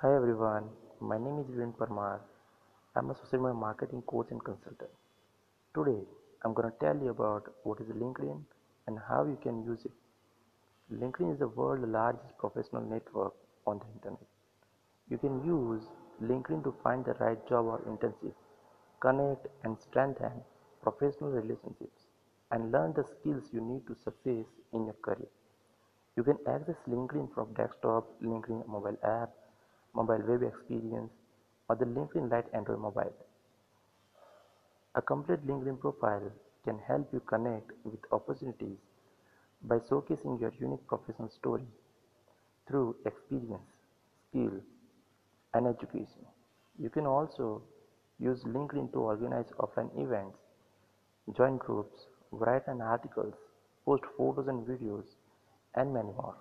Hi everyone, my name is Viren Parmar. I'm a social media marketing coach and consultant. Today, I'm going to tell you about what is LinkedIn and how you can use it. LinkedIn is the world's largest professional network on the internet. You can use LinkedIn to find the right job or internship, connect and strengthen professional relationships, and learn the skills you need to succeed in your career. You can access LinkedIn from desktop, LinkedIn mobile app, mobile web experience, or the LinkedIn Lite Android mobile. A complete LinkedIn profile can help you connect with opportunities by showcasing your unique professional story through experience, skill, and education. You can also use LinkedIn to organize offline events, join groups, write an articles, post photos and videos, and many more.